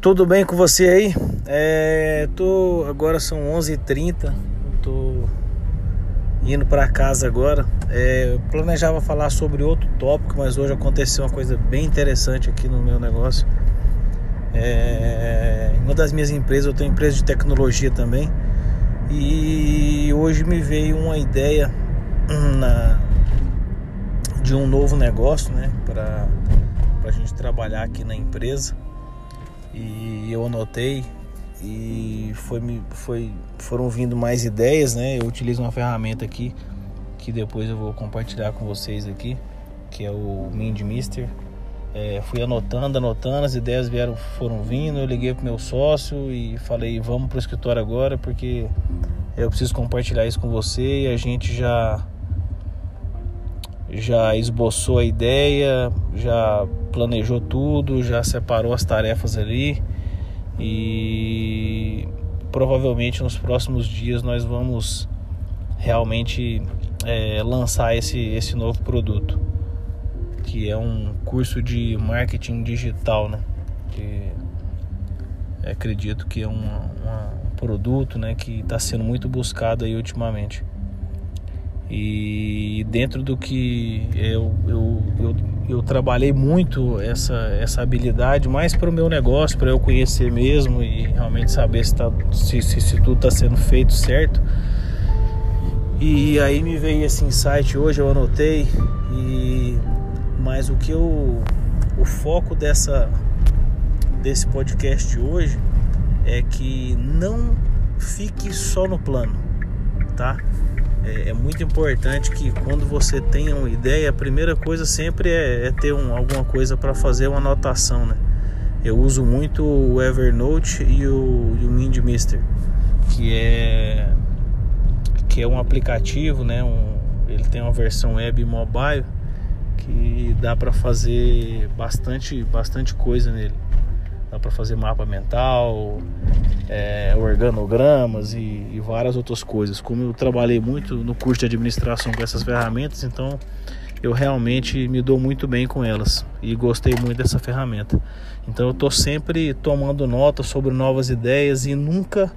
Tudo bem com você aí? É, tô agora são 11h30. Tô indo para casa agora. É, planejava falar sobre outro tópico, mas hoje aconteceu uma coisa bem interessante aqui no meu negócio. É, uma das minhas empresas, eu tenho empresa de tecnologia também. E hoje me veio uma ideia na, de um novo negócio, né, para a gente trabalhar aqui na empresa e eu anotei e foi, foi, foram vindo mais ideias, né? Eu utilizo uma ferramenta aqui que depois eu vou compartilhar com vocês aqui, que é o Mind Mister. É, fui anotando, anotando, as ideias vieram, foram vindo, eu liguei pro meu sócio e falei, vamos pro escritório agora, porque eu preciso compartilhar isso com você e a gente já já esboçou a ideia, já planejou tudo, já separou as tarefas ali e provavelmente nos próximos dias nós vamos realmente é, lançar esse, esse novo produto que é um curso de marketing digital, né? Que acredito que é uma, um produto, né, que está sendo muito buscado aí ultimamente. E dentro do que eu, eu, eu, eu trabalhei muito essa, essa habilidade, mais para o meu negócio, para eu conhecer mesmo e realmente saber se, tá, se, se, se tudo está sendo feito certo. E aí me veio esse insight hoje, eu anotei, e mas o que eu. O foco dessa, desse podcast hoje é que não fique só no plano, tá? É, é, muito importante que quando você tenha uma ideia, a primeira coisa sempre é, é ter um, alguma coisa para fazer uma anotação, né? Eu uso muito o Evernote e o, e o MindMister, que é que é um aplicativo, né? Um, ele tem uma versão web mobile que dá para fazer bastante bastante coisa nele dá para fazer mapa mental, é, organogramas e, e, várias outras coisas. Como eu trabalhei muito no curso de administração com essas ferramentas, então eu realmente me dou muito bem com elas e gostei muito dessa ferramenta. Então eu estou sempre tomando nota sobre novas ideias e nunca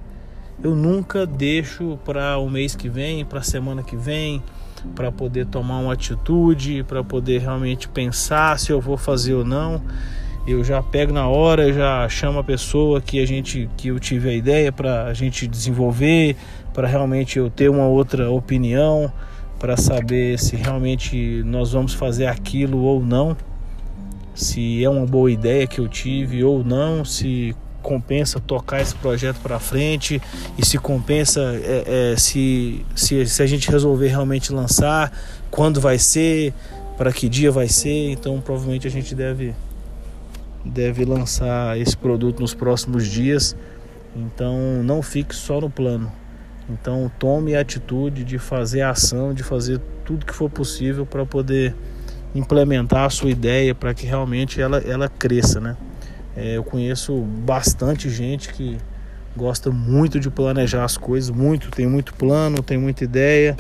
eu nunca deixo para o mês que vem, para a semana que vem, para poder tomar uma atitude, para poder realmente pensar se eu vou fazer ou não eu já pego na hora, já chamo a pessoa que a gente que eu tive a ideia para a gente desenvolver, para realmente eu ter uma outra opinião, para saber se realmente nós vamos fazer aquilo ou não, se é uma boa ideia que eu tive ou não, se compensa tocar esse projeto para frente e se compensa é, é, se, se, se a gente resolver realmente lançar, quando vai ser, para que dia vai ser, então provavelmente a gente deve deve lançar esse produto nos próximos dias. Então não fique só no plano. Então tome a atitude de fazer a ação, de fazer tudo que for possível para poder implementar a sua ideia para que realmente ela, ela cresça, né? É, eu conheço bastante gente que gosta muito de planejar as coisas, muito, tem muito plano, tem muita ideia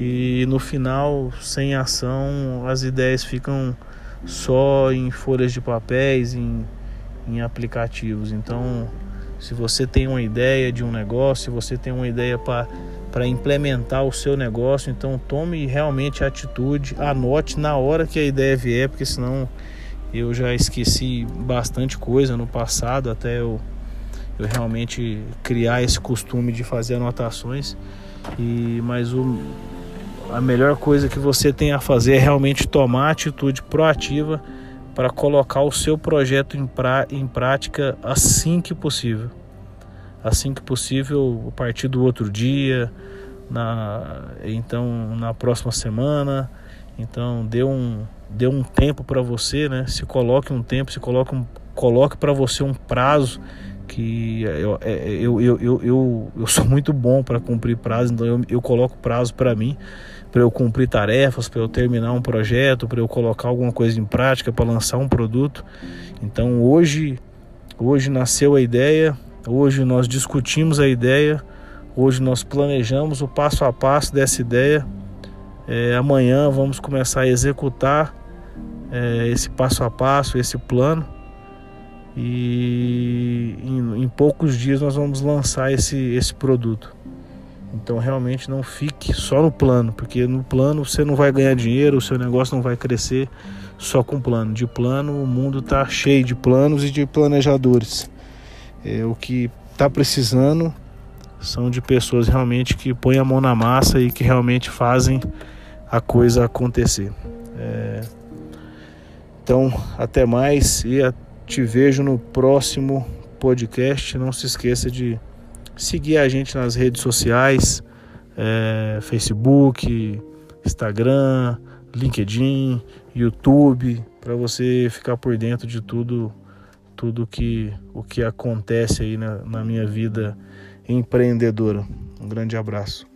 e no final, sem ação, as ideias ficam só em folhas de papéis, em, em aplicativos. Então, se você tem uma ideia de um negócio, se você tem uma ideia para implementar o seu negócio, então tome realmente atitude, anote na hora que a ideia vier, porque senão eu já esqueci bastante coisa no passado até eu, eu realmente criar esse costume de fazer anotações. E mas o a melhor coisa que você tem a fazer é realmente tomar atitude proativa para colocar o seu projeto em, pra, em prática assim que possível. Assim que possível, a partir do outro dia, na, então na próxima semana. Então dê um, dê um tempo para você, né? Se coloque um tempo, se coloque, um, coloque para você um prazo que eu, eu, eu, eu, eu, eu sou muito bom para cumprir prazo, então eu, eu coloco prazo para mim para eu cumprir tarefas, para eu terminar um projeto, para eu colocar alguma coisa em prática, para lançar um produto. Então hoje, hoje nasceu a ideia, hoje nós discutimos a ideia, hoje nós planejamos o passo a passo dessa ideia. É, amanhã vamos começar a executar é, esse passo a passo, esse plano. e em, em poucos dias nós vamos lançar esse, esse produto. Então realmente não fique só no plano, porque no plano você não vai ganhar dinheiro, o seu negócio não vai crescer só com plano. De plano o mundo está cheio de planos e de planejadores. É, o que está precisando são de pessoas realmente que põem a mão na massa e que realmente fazem a coisa acontecer. É... Então, até mais e te vejo no próximo podcast. Não se esqueça de seguir a gente nas redes sociais, é, Facebook, Instagram, LinkedIn, YouTube, para você ficar por dentro de tudo, tudo que o que acontece aí na, na minha vida empreendedora. Um grande abraço.